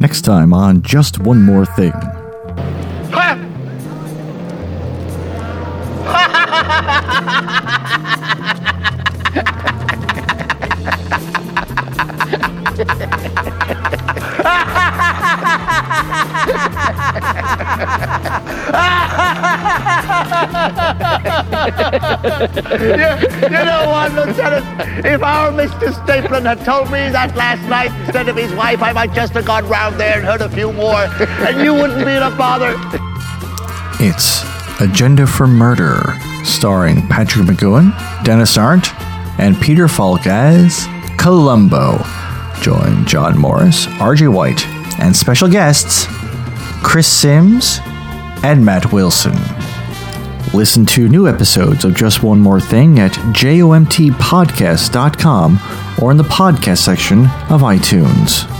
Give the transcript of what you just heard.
next time on Just One More Thing. you, you know what, Lieutenant? If our Mr. Staplin had told me that last night instead of his wife, I might just have gone round there and heard a few more, and you wouldn't be in a bother. It's Agenda for Murder, starring Patrick McGoohan, Denis Arndt, and Peter Falk as Columbo. Join John Morris, RJ White, and special guests Chris Sims and Matt Wilson. Listen to new episodes of Just One More Thing at jomtpodcast.com or in the podcast section of iTunes.